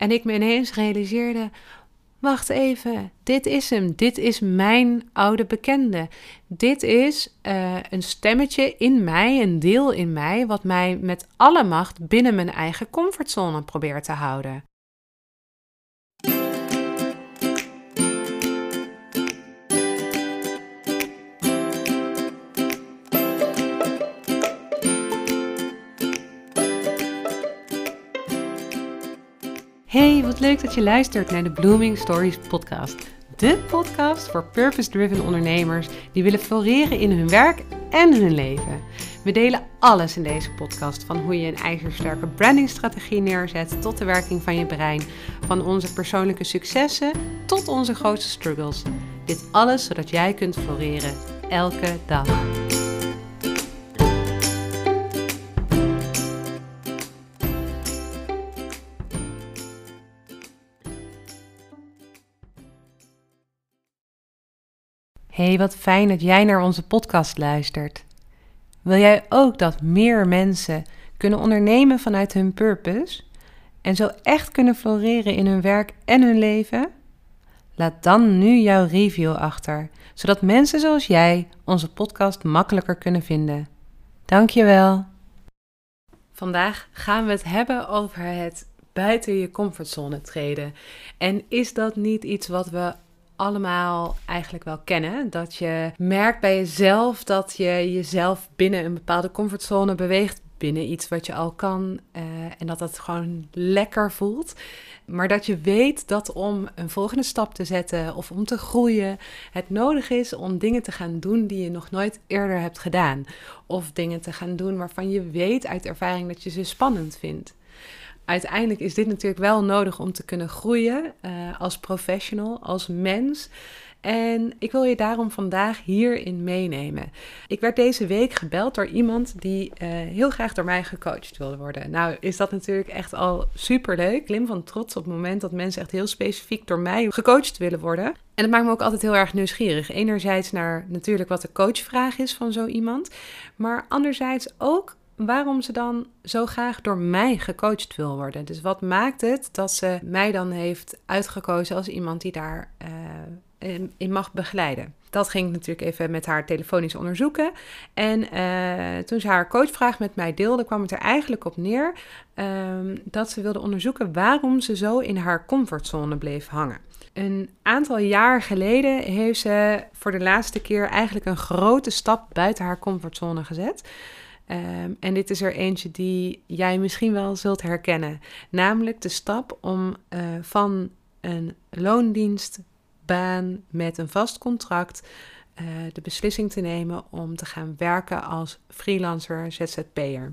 En ik me ineens realiseerde: wacht even, dit is hem. Dit is mijn oude bekende. Dit is uh, een stemmetje in mij, een deel in mij, wat mij met alle macht binnen mijn eigen comfortzone probeert te houden. Hey, wat leuk dat je luistert naar de Blooming Stories podcast. De podcast voor purpose-driven ondernemers die willen floreren in hun werk en hun leven. We delen alles in deze podcast, van hoe je een ijzersterke brandingstrategie neerzet tot de werking van je brein, van onze persoonlijke successen tot onze grootste struggles. Dit alles zodat jij kunt floreren elke dag. Hey, wat fijn dat jij naar onze podcast luistert. Wil jij ook dat meer mensen kunnen ondernemen vanuit hun purpose en zo echt kunnen floreren in hun werk en hun leven? Laat dan nu jouw review achter, zodat mensen zoals jij onze podcast makkelijker kunnen vinden. Dankjewel. Vandaag gaan we het hebben over het buiten je comfortzone treden. En is dat niet iets wat we allemaal eigenlijk wel kennen. Dat je merkt bij jezelf dat je jezelf binnen een bepaalde comfortzone beweegt. Binnen iets wat je al kan. Uh, en dat dat gewoon lekker voelt. Maar dat je weet dat om een volgende stap te zetten of om te groeien, het nodig is om dingen te gaan doen die je nog nooit eerder hebt gedaan. Of dingen te gaan doen waarvan je weet uit ervaring dat je ze spannend vindt uiteindelijk is dit natuurlijk wel nodig om te kunnen groeien uh, als professional, als mens. En ik wil je daarom vandaag hierin meenemen. Ik werd deze week gebeld door iemand die uh, heel graag door mij gecoacht wilde worden. Nou, is dat natuurlijk echt al super leuk. Klim van trots op het moment dat mensen echt heel specifiek door mij gecoacht willen worden. En dat maakt me ook altijd heel erg nieuwsgierig. Enerzijds naar natuurlijk wat de coachvraag is van zo iemand. Maar anderzijds ook waarom ze dan zo graag door mij gecoacht wil worden. Dus wat maakt het dat ze mij dan heeft uitgekozen als iemand die daar uh, in, mag begeleiden? Dat ging ik natuurlijk even met haar telefonisch onderzoeken. En uh, toen ze haar coachvraag met mij deelde, kwam het er eigenlijk op neer uh, dat ze wilde onderzoeken waarom ze zo in haar comfortzone bleef hangen. Een aantal jaar geleden heeft ze voor de laatste keer eigenlijk een grote stap buiten haar comfortzone gezet. Um, en dit is er eentje die jij misschien wel zult herkennen. Namelijk de stap om uh, van een loondienstbaan met een vast contract uh, de beslissing te nemen om te gaan werken als freelancer ZZP'er.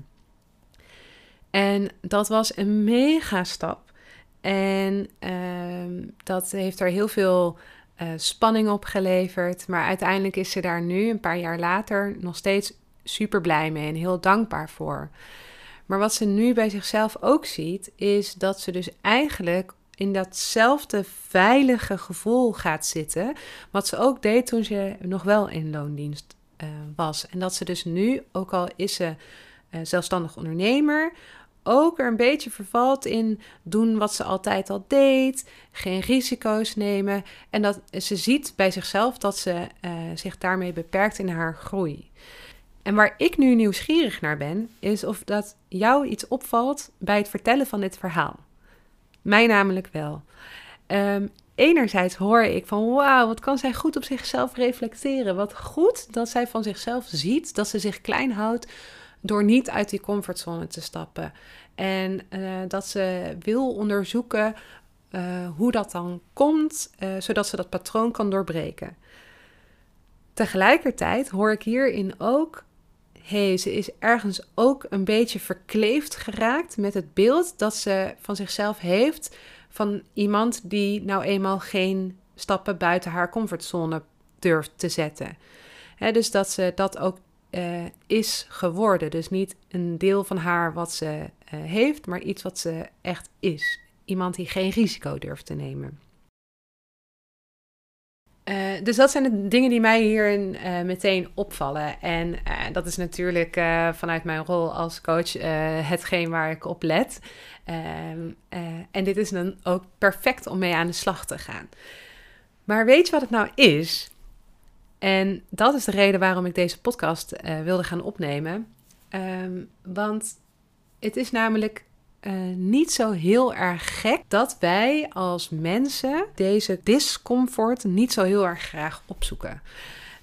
En dat was een mega stap. En uh, dat heeft er heel veel uh, spanning opgeleverd. Maar uiteindelijk is ze daar nu, een paar jaar later, nog steeds super blij mee en heel dankbaar voor. Maar wat ze nu bij zichzelf ook ziet, is dat ze dus eigenlijk in datzelfde veilige gevoel gaat zitten. Wat ze ook deed toen ze nog wel in loondienst uh, was. En dat ze dus nu, ook al is ze uh, zelfstandig ondernemer, ook er een beetje vervalt in doen wat ze altijd al deed, geen risico's nemen. En dat ze ziet bij zichzelf dat ze uh, zich daarmee beperkt in haar groei. En waar ik nu nieuwsgierig naar ben, is of dat jou iets opvalt bij het vertellen van dit verhaal. Mij namelijk wel. Um, enerzijds hoor ik van wauw, wat kan zij goed op zichzelf reflecteren. Wat goed dat zij van zichzelf ziet dat ze zich klein houdt door niet uit die comfortzone te stappen. En uh, dat ze wil onderzoeken uh, hoe dat dan komt, uh, zodat ze dat patroon kan doorbreken. Tegelijkertijd hoor ik hierin ook hey, ze is ergens ook een beetje verkleefd geraakt met het beeld dat ze van zichzelf heeft van iemand die nou eenmaal geen stappen buiten haar comfortzone durft te zetten. dus dat ze dat ook uh, is geworden. Dus niet een deel van haar wat ze uh, heeft, maar iets wat ze echt is. Iemand die geen risico durft te nemen. Uh, dus dat zijn de dingen die mij hier uh, meteen opvallen. En uh, dat is natuurlijk vanuit mijn rol als coach hetgeen waar ik op let. Ehm, en dit is dan ook perfect om mee aan de slag te gaan. Maar weet je wat het nou is? En dat is de reden waarom ik deze podcast wilde gaan opnemen. Um, want het is namelijk uh, niet zo heel erg gek dat wij als mensen deze discomfort niet zo heel erg graag opzoeken.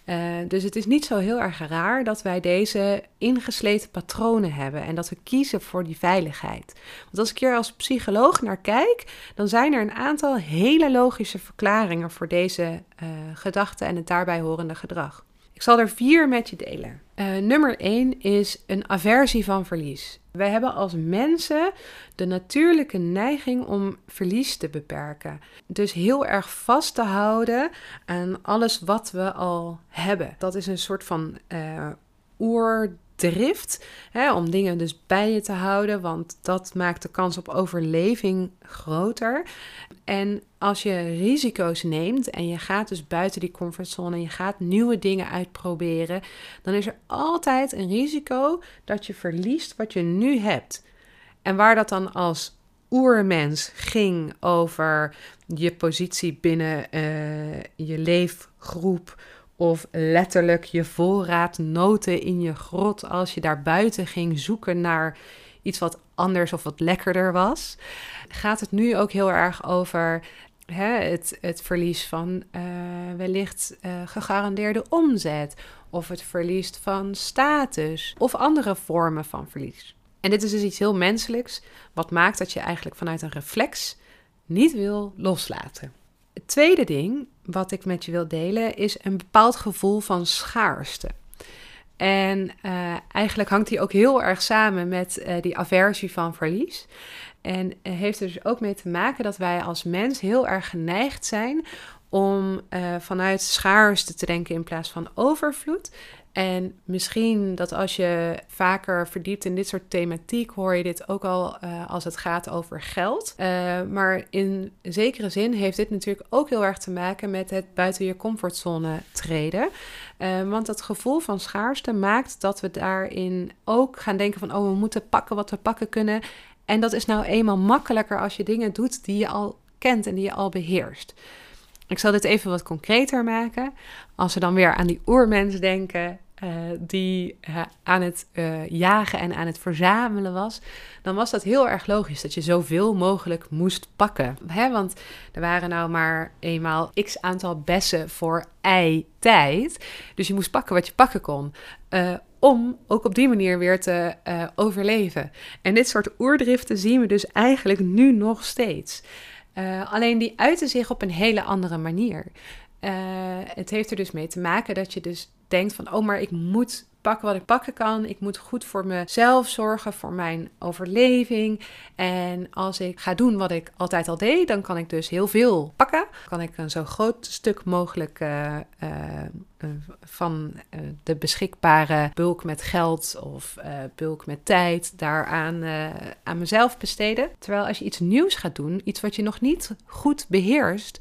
Uh, dus het is niet zo heel erg raar dat wij deze ingesleten patronen hebben en dat we kiezen voor die veiligheid. Want als ik hier als psycholoog naar kijk, dan zijn er een aantal hele logische verklaringen voor deze uh, gedachten en het daarbij horende gedrag. Ik zal er vier met je delen. Uh, nummer één is een aversie van verlies. Wij hebben als mensen de natuurlijke neiging om verlies te beperken. Dus heel erg vast te houden aan alles wat we al hebben. Dat is een soort van uh, oer drift hè, om dingen dus bij je te houden, want dat maakt de kans op overleving groter. En als je risico's neemt en je gaat dus buiten die comfortzone en je gaat nieuwe dingen uitproberen, dan is er altijd een risico dat je verliest wat je nu hebt. En waar dat dan als oermens ging over je positie binnen uh, je leefgroep of letterlijk je voorraad noten in je grot als je daar buiten ging zoeken naar iets wat anders of wat lekkerder was. Gaat het nu ook heel erg over hè, het, het verlies van uh, wellicht uh, gegarandeerde omzet of het verlies van status of andere vormen van verlies. En dit is dus iets heel menselijks, wat maakt dat je eigenlijk vanuit een reflex niet wil loslaten. Het tweede ding wat ik met je wil delen is een bepaald gevoel van schaarste. En uh, eigenlijk hangt die ook heel erg samen met uh, die aversie van verlies. En uh, heeft er dus ook mee te maken dat wij als mens heel erg geneigd zijn om vanuit schaarste te denken in plaats van overvloed. En misschien dat als je vaker verdiept in dit soort thematiek, hoor je dit ook al uh, als het gaat over geld. Uh, maar in zekere zin heeft dit natuurlijk ook heel erg te maken met het buiten je comfortzone treden. Want dat gevoel van schaarste maakt dat we daarin ook gaan denken van, oh, we moeten pakken wat we pakken kunnen. En dat is nou eenmaal makkelijker als je dingen doet die je al kent en die je al beheerst. Ik zal dit even wat concreter maken. Als we dan weer aan die oermens denken, uh, die uh, aan het uh, jagen en aan het verzamelen was, dan was dat heel erg logisch dat je zoveel mogelijk moest pakken. Hè? Want er waren nou maar eenmaal x aantal bessen voor ei-tijd. Dus je moest pakken wat je pakken kon. om ook op die manier weer te overleven. En dit soort oerdriften zien we dus eigenlijk nu nog steeds. Alleen die uiten zich op een hele andere manier. het heeft er dus mee te maken dat je dus denkt van, oh, maar ik moet pakken wat ik pakken kan. Ik moet goed voor mezelf zorgen, voor mijn overleving. En als ik ga doen wat ik altijd al deed, dan kan ik dus heel veel pakken. Kan ik een zo groot stuk mogelijk uh, uh, van de beschikbare bulk met geld of bulk met tijd daaraan aan mezelf besteden. Terwijl als je iets nieuws gaat doen, iets wat je nog niet goed beheerst,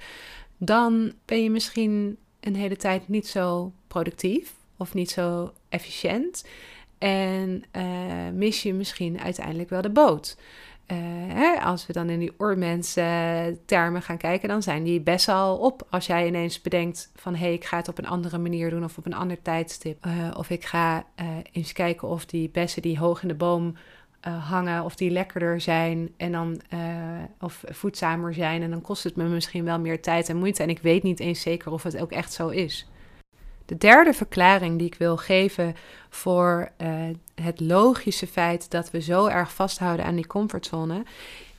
dan ben je misschien een hele tijd niet zo productief of niet zo efficiënt. En uh, mis je misschien uiteindelijk wel de boot. Uh, hè, als we dan in die oormensen termen gaan kijken, dan zijn die best al op. Als jij ineens bedenkt van hé, hey, ik ga het op een andere manier doen of op een ander tijdstip. Uh, of ik ga eens kijken of die bessen die hoog in de boom hangen, of die lekkerder zijn en dan of voedzamer zijn. En dan kost het me misschien wel meer tijd en moeite. En ik weet niet eens zeker of het ook echt zo is. De derde verklaring die ik wil geven voor uh, het logische feit dat we zo erg vasthouden aan die comfortzone,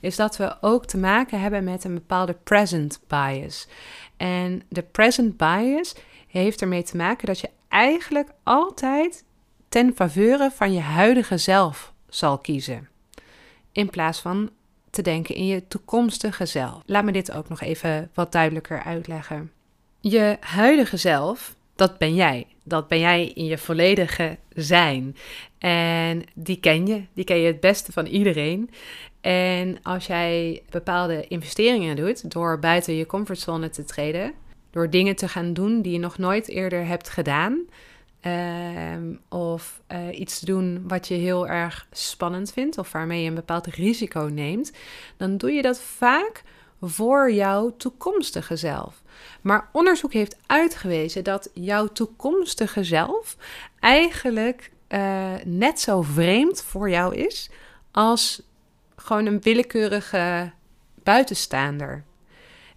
is dat we ook te maken hebben met een bepaalde present bias. En de present bias heeft ermee te maken dat je eigenlijk altijd ten faveur van je huidige zelf zal kiezen. In plaats van te denken in je toekomstige zelf. Laat me dit ook nog even wat duidelijker uitleggen. Je huidige zelf dat ben jij. Dat ben jij in je volledige zijn. En die ken je. Die ken je het beste van iedereen. En als jij bepaalde investeringen doet door buiten je comfortzone te treden, door dingen te gaan doen die je nog nooit eerder hebt gedaan. Ehm, of uh, iets doen wat je heel erg spannend vindt of waarmee je een bepaald risico neemt, dan doe je dat vaak voor jouw toekomstige zelf. Maar onderzoek heeft uitgewezen dat jouw toekomstige zelf eigenlijk uh, net zo vreemd voor jou is als gewoon een willekeurige buitenstaander.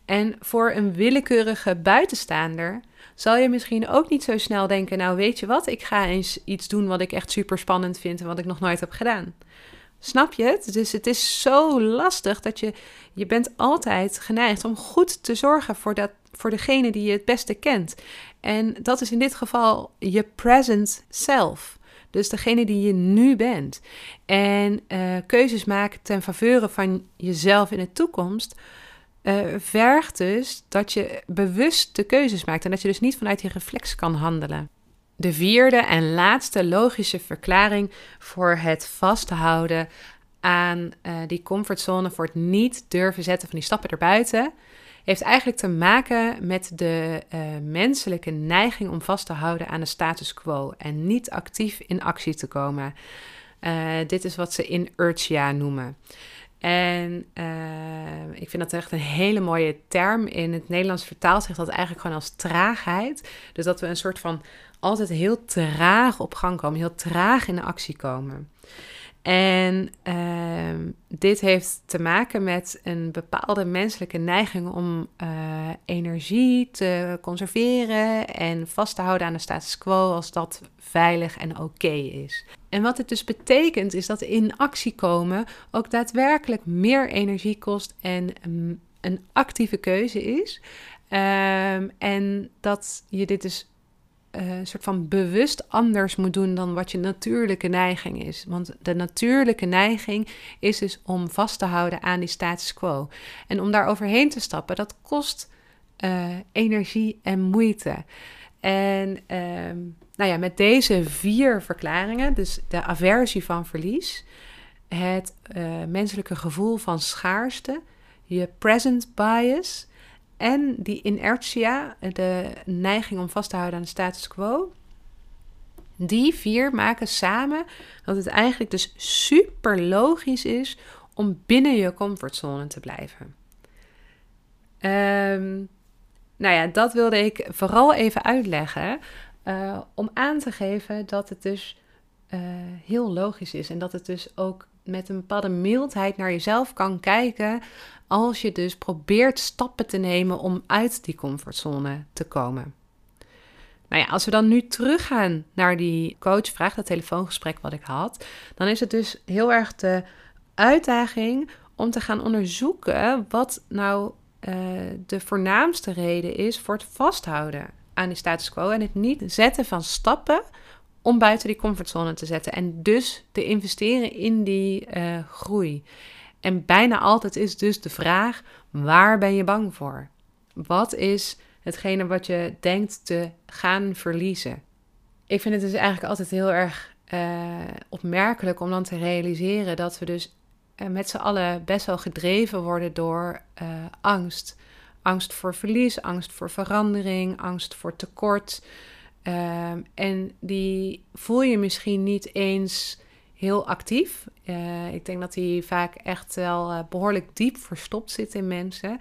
En voor een willekeurige buitenstaander zal je misschien ook niet zo snel denken: Nou, weet je wat, ik ga eens iets doen wat ik echt super spannend vind en wat ik nog nooit heb gedaan. Snap je het? Dus het is zo lastig dat je, je bent altijd geneigd om goed te zorgen voor, dat, voor degene die je het beste kent. En dat is in dit geval je present self. Dus degene die je nu bent. En uh, keuzes maken ten faveur van jezelf in de toekomst. Uh, vergt dus dat je bewust de keuzes maakt en dat je dus niet vanuit je reflex kan handelen. De vierde en laatste logische verklaring voor het vasthouden aan uh, die comfortzone, voor het niet durven zetten van die stappen erbuiten, heeft eigenlijk te maken met de uh, menselijke neiging om vast te houden aan de status quo en niet actief in actie te komen. Uh, dit is wat ze inertia noemen. En uh, ik vind dat echt een hele mooie term. In het Nederlands vertaald zegt dat eigenlijk gewoon als traagheid. Dus dat we een soort van altijd heel traag op gang komen, heel traag in de actie komen. En uh, dit heeft te maken met een bepaalde menselijke neiging om uh, energie te conserveren en vast te houden aan de status quo als dat veilig en oké is. En wat het dus betekent is dat in actie komen ook daadwerkelijk meer energie kost en um, een actieve keuze is. Um, en dat je dit dus uh, soort van bewust anders moet doen dan wat je natuurlijke neiging is. Want de natuurlijke neiging is dus om vast te houden aan die status quo. En om daar overheen te stappen, dat kost uh, energie en moeite. En uh, nou ja, met deze vier verklaringen, dus de aversie van verlies, het uh, menselijke gevoel van schaarste, je present bias en die inertia, de neiging om vast te houden aan de status quo, die vier maken samen dat het eigenlijk dus super logisch is om binnen je comfortzone te blijven. Um, nou ja, dat wilde ik vooral even uitleggen. Uh, om aan te geven dat het dus uh, heel logisch is. En dat het dus ook met een bepaalde mildheid naar jezelf kan kijken. Als je dus probeert stappen te nemen om uit die comfortzone te komen. Nou ja, als we dan nu teruggaan naar die coachvraag, dat telefoongesprek wat ik had, dan is het dus heel erg de uitdaging om te gaan onderzoeken wat nou uh, de voornaamste reden is voor het vasthouden aan die status quo en het niet zetten van stappen om buiten die comfortzone te zetten en dus te investeren in die uh, groei. En bijna altijd is dus de vraag: waar ben je bang voor? Wat is hetgene wat je denkt te gaan verliezen? Ik vind het dus eigenlijk altijd heel erg uh, opmerkelijk om dan te realiseren dat we dus uh, met z'n allen best wel gedreven worden door angst. Angst voor verlies, angst voor verandering, angst voor tekort. Um, en die voel je misschien niet eens heel actief. Uh, ik denk dat die vaak echt wel uh, behoorlijk diep verstopt zit in mensen.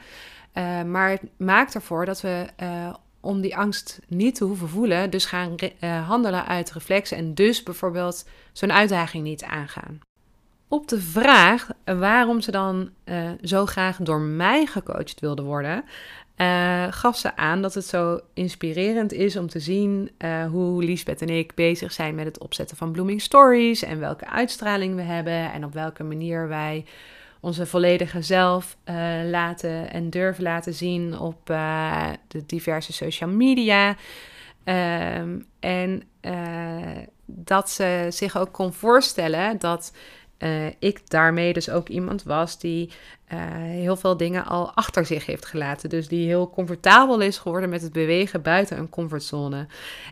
Uh, maar het maakt ervoor dat we om die angst niet te hoeven voelen, dus gaan handelen uit reflex en dus bijvoorbeeld zo'n uitdaging niet aangaan. Op de vraag waarom ze dan zo graag door mij gecoacht wilde worden, uh, gaf ze aan dat het zo inspirerend is om te zien uh, hoe Liesbeth en ik bezig zijn met het opzetten van Blooming Stories en welke uitstraling we hebben en op welke manier wij onze volledige zelf laten en durven laten zien op de diverse social media. Um, en dat ze zich ook kon voorstellen dat uh, ik daarmee dus ook iemand was die uh, heel veel dingen al achter zich heeft gelaten. Dus die heel comfortabel is geworden met het bewegen buiten een comfortzone.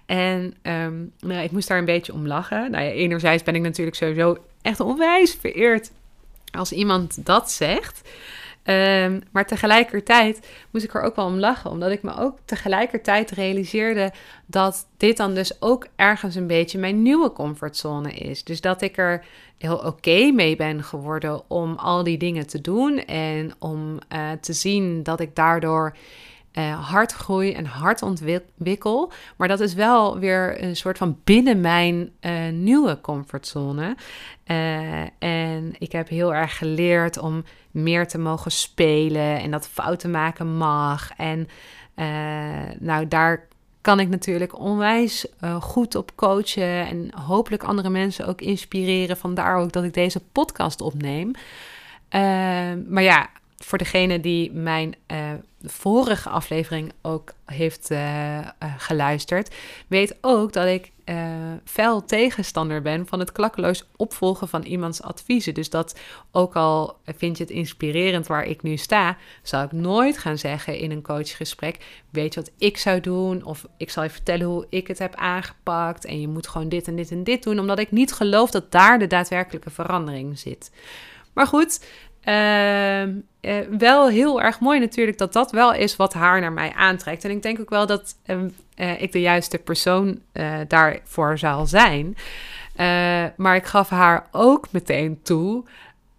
En um, nou, ik moest daar een beetje om lachen. Nou ja, enerzijds ben ik natuurlijk sowieso echt onwijs vereerd als iemand dat zegt. Ehm, maar tegelijkertijd moest ik er ook wel om lachen, omdat ik me ook tegelijkertijd realiseerde dat dit dan dus ook ergens een beetje mijn nieuwe comfortzone is. Dus dat ik er heel oké mee ben geworden om al die dingen te doen en om uh, te zien dat ik daardoor uh, hard groei en hard ontwikkel. Maar dat is wel weer een soort van binnen mijn uh, nieuwe comfortzone. Uh, en ik heb heel erg geleerd om meer te mogen spelen en dat fouten maken mag. En nou, daar kan ik natuurlijk onwijs goed op coachen en hopelijk andere mensen ook inspireren. Vandaar ook dat ik deze podcast opneem. maar ja, voor degene die mijn uh, vorige aflevering ook heeft uh, uh, geluisterd, weet ook dat ik fel tegenstander ben van het klakkeloos opvolgen van iemands adviezen. Dus dat ook al vind je het inspirerend waar ik nu sta, zou ik nooit gaan zeggen in een coachgesprek: Weet je wat ik zou doen? Of ik zal je vertellen hoe ik het heb aangepakt. En je moet gewoon dit en dit en dit doen, omdat ik niet geloof dat daar de daadwerkelijke verandering zit. Maar goed, uh, wel heel erg mooi natuurlijk dat dat wel is wat haar naar mij aantrekt. En ik denk ook wel dat uh, ik de juiste persoon uh, daarvoor zal zijn. maar ik gaf haar ook meteen toe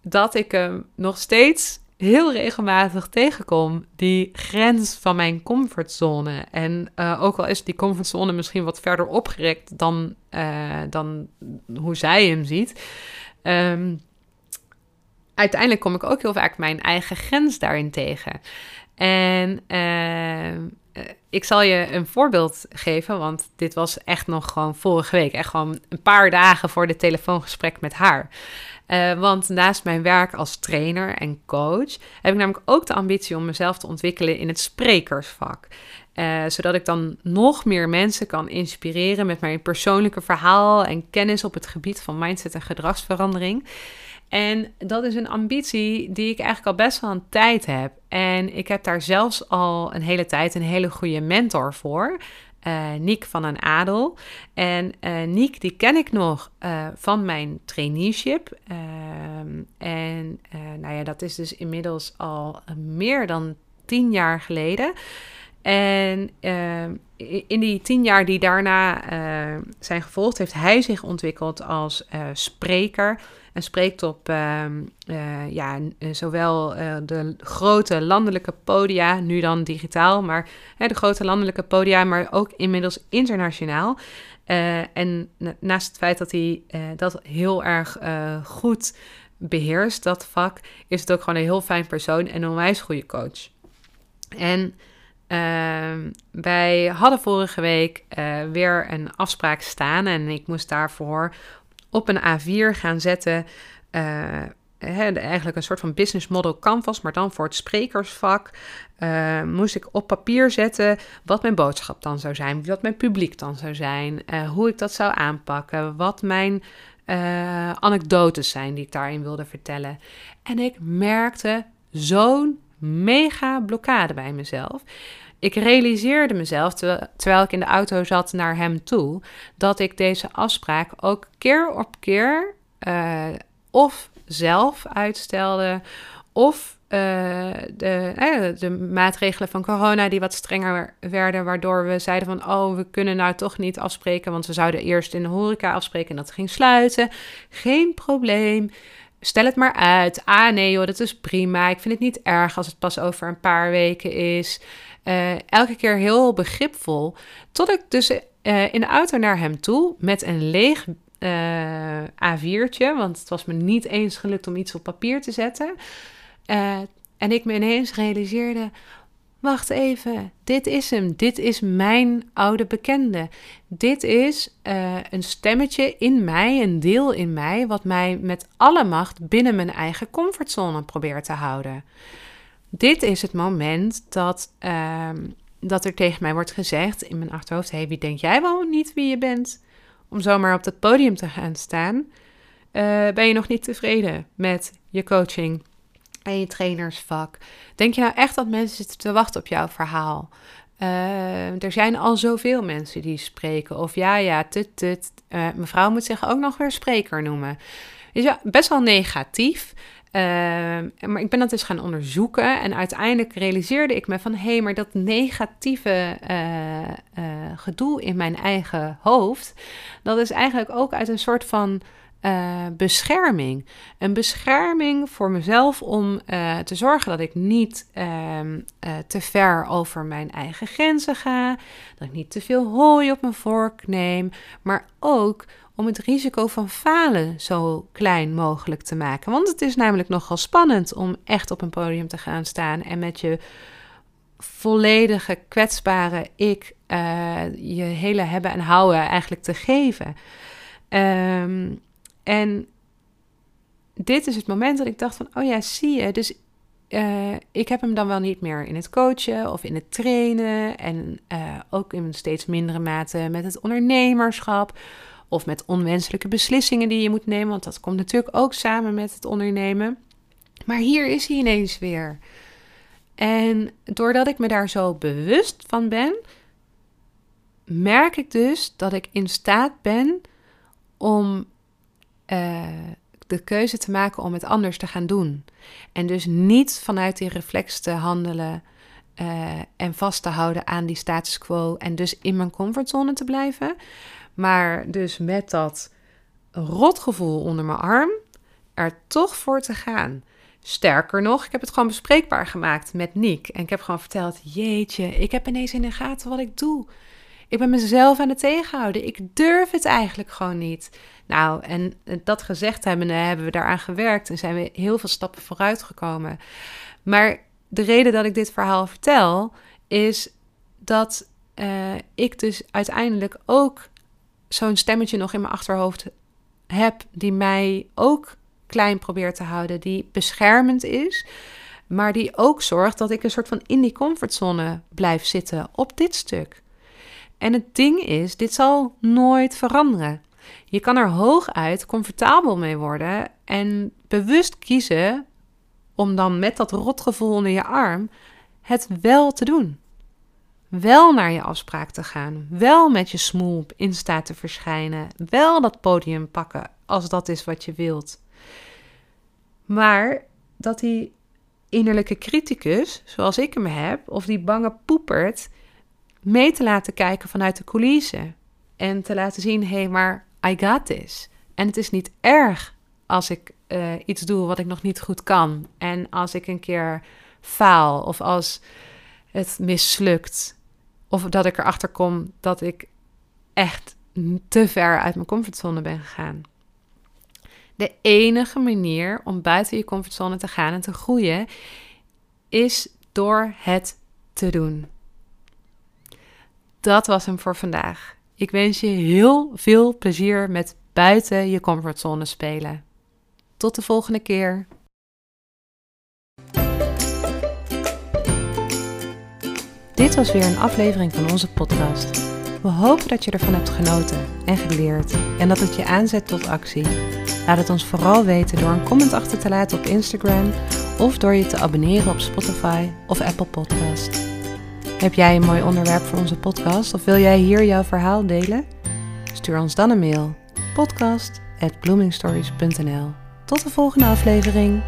dat ik hem nog steeds heel regelmatig tegenkom. Die grens van mijn comfortzone. En ook al is die comfortzone misschien wat verder opgerekt dan, dan hoe zij hem ziet. Um, uiteindelijk kom ik ook heel vaak mijn eigen grens daarin tegen. En uh, ik zal je een voorbeeld geven, want dit was echt nog gewoon vorige week. Echt gewoon een paar dagen voor de telefoongesprek met haar. Uh, want naast mijn werk als trainer en coach heb ik namelijk ook de ambitie om mezelf te ontwikkelen in het sprekersvak. Uh, zodat ik dan nog meer mensen kan inspireren met mijn persoonlijke verhaal en kennis op het gebied van mindset en gedragsverandering. En dat is een ambitie die ik eigenlijk al best wel een tijd heb. En ik heb daar zelfs al een hele tijd een hele goede mentor voor. Uh, Niek van een Adel. En uh, Niek, die ken ik nog uh, van mijn traineeship. Ehm, en nou ja, dat is dus inmiddels al meer dan tien jaar geleden. En ehm, in die tien jaar die daarna zijn gevolgd, heeft hij zich ontwikkeld als spreker en spreekt op ehm, eh, ja, eh, zowel uh, de grote landelijke podia, nu dan digitaal, maar de grote landelijke podia, maar ook inmiddels internationaal. en naast het feit dat hij dat heel erg goed beheerst, dat vak, is het ook gewoon een heel fijn persoon en een onwijs goede coach. En ehm, wij hadden vorige week weer een afspraak staan en ik moest daarvoor op een A4 gaan zetten. Uh, eigenlijk een soort van business model canvas, maar dan voor het sprekersvak. Uh, moest ik op papier zetten wat mijn boodschap dan zou zijn, wat mijn publiek dan zou zijn, uh, hoe ik dat zou aanpakken, wat mijn anekdotes zijn die ik daarin wilde vertellen. En ik merkte zo'n mega blokkade bij mezelf. Ik realiseerde mezelf, terwijl ik in de auto zat naar hem toe, dat ik deze afspraak ook keer op keer uh, of zelf uitstelde, of uh, de, uh, de maatregelen van corona die wat strenger werden, waardoor we zeiden van, oh, we kunnen nou toch niet afspreken, want we zouden eerst in de horeca afspreken en dat ging sluiten. Geen probleem. Stel het maar uit. Ah, nee joh, dat is prima. Ik vind het niet erg als het pas over een paar weken is. Uh, elke keer heel begripvol. Tot ik dus uh, in de auto naar hem toe met een leeg uh, A4'tje. Want het was me niet eens gelukt om iets op papier te zetten. en ik me ineens realiseerde: wacht even, dit is hem. Dit is mijn oude bekende. Dit is een stemmetje in mij, een deel in mij, wat mij met alle macht binnen mijn eigen comfortzone probeert te houden. Dit is het moment dat, ehm, dat er tegen mij wordt gezegd in mijn achterhoofd: hey, wie denk jij wel niet wie je bent? Om zomaar op dat podium te gaan staan. Uh, ben je nog niet tevreden met je coaching en je trainersvak? Denk je nou echt dat mensen zitten te wachten op jouw verhaal? Uh, er zijn al zoveel mensen die spreken. Of ja, ja, tut, tut. Uh, mevrouw moet zich ook nog weer spreker noemen. Is ja best wel negatief. Ehm, maar ik ben dat dus gaan onderzoeken en uiteindelijk realiseerde ik me van hé, hey, maar dat negatieve uh, gedoe in mijn eigen hoofd, dat is eigenlijk ook uit een soort van uh, bescherming. Een bescherming voor mezelf om uh, te zorgen dat ik niet uh, te ver over mijn eigen grenzen ga, dat ik niet te veel hooi op mijn vork neem, maar ook om het risico van falen zo klein mogelijk te maken. Want het is namelijk nogal spannend om echt op een podium te gaan staan en met je volledige kwetsbare ik je hele hebben en houden eigenlijk te geven. Um, en dit is het moment dat ik dacht van, oh ja, zie je. Dus uh, ik heb hem dan wel niet meer in het coachen of in het trainen. En uh, ook in steeds mindere mate met het ondernemerschap. Of met onwenselijke beslissingen die je moet nemen. Want dat komt natuurlijk ook samen met het ondernemen. Maar hier is hij ineens weer. En doordat ik me daar zo bewust van ben, merk ik dus dat ik in staat ben om uh, de keuze te maken om het anders te gaan doen. En dus niet vanuit die reflex te handelen uh, en vast te houden aan die status quo en dus in mijn comfortzone te blijven. Maar dus met dat rotgevoel onder mijn arm er toch voor te gaan. Sterker nog, ik heb het gewoon bespreekbaar gemaakt met Nick. En ik heb gewoon verteld: Jeetje, ik heb ineens in de gaten wat ik doe. Ik ben mezelf aan het tegenhouden. Ik durf het eigenlijk gewoon niet. Nou, en dat gezegd hebben, hebben we daaraan gewerkt en zijn we heel veel stappen vooruit gekomen. Maar de reden dat ik dit verhaal vertel, is dat uh, ik dus uiteindelijk ook zo'n stemmetje nog in mijn achterhoofd heb, die mij ook klein probeert te houden, die beschermend is, maar die ook zorgt dat ik een soort van in die comfortzone blijf zitten op dit stuk. En het ding is, dit zal nooit veranderen. Je kan er hooguit comfortabel mee worden en bewust kiezen om dan met dat rotgevoel onder je arm het wel te doen. Wel naar je afspraak te gaan, wel met je smoel op Insta te verschijnen, wel dat podium pakken als dat is wat je wilt. Maar dat die innerlijke criticus, zoals ik hem heb, of die bange poepert, mee te laten kijken vanuit de coulissen. En te laten zien, hé, hey, maar I got this. En het is niet erg als ik uh, iets doe wat ik nog niet goed kan. En als ik een keer faal of als het mislukt. Of dat ik erachter kom dat ik echt te ver uit mijn comfortzone ben gegaan. De enige manier om buiten je comfortzone te gaan en te groeien is door het te doen. Dat was hem voor vandaag. Ik wens je heel veel plezier met buiten je comfortzone spelen. Tot de volgende keer. Dit was weer een aflevering van onze podcast. We hopen dat je ervan hebt genoten en geleerd en dat het je aanzet tot actie. Laat het ons vooral weten door een comment achter te laten op Instagram of door je te abonneren op Spotify of Apple Podcast. Heb jij een mooi onderwerp voor onze podcast of wil jij hier jouw verhaal delen? Stuur ons dan een mail podcast@bloomingstories.nl. Tot de volgende aflevering.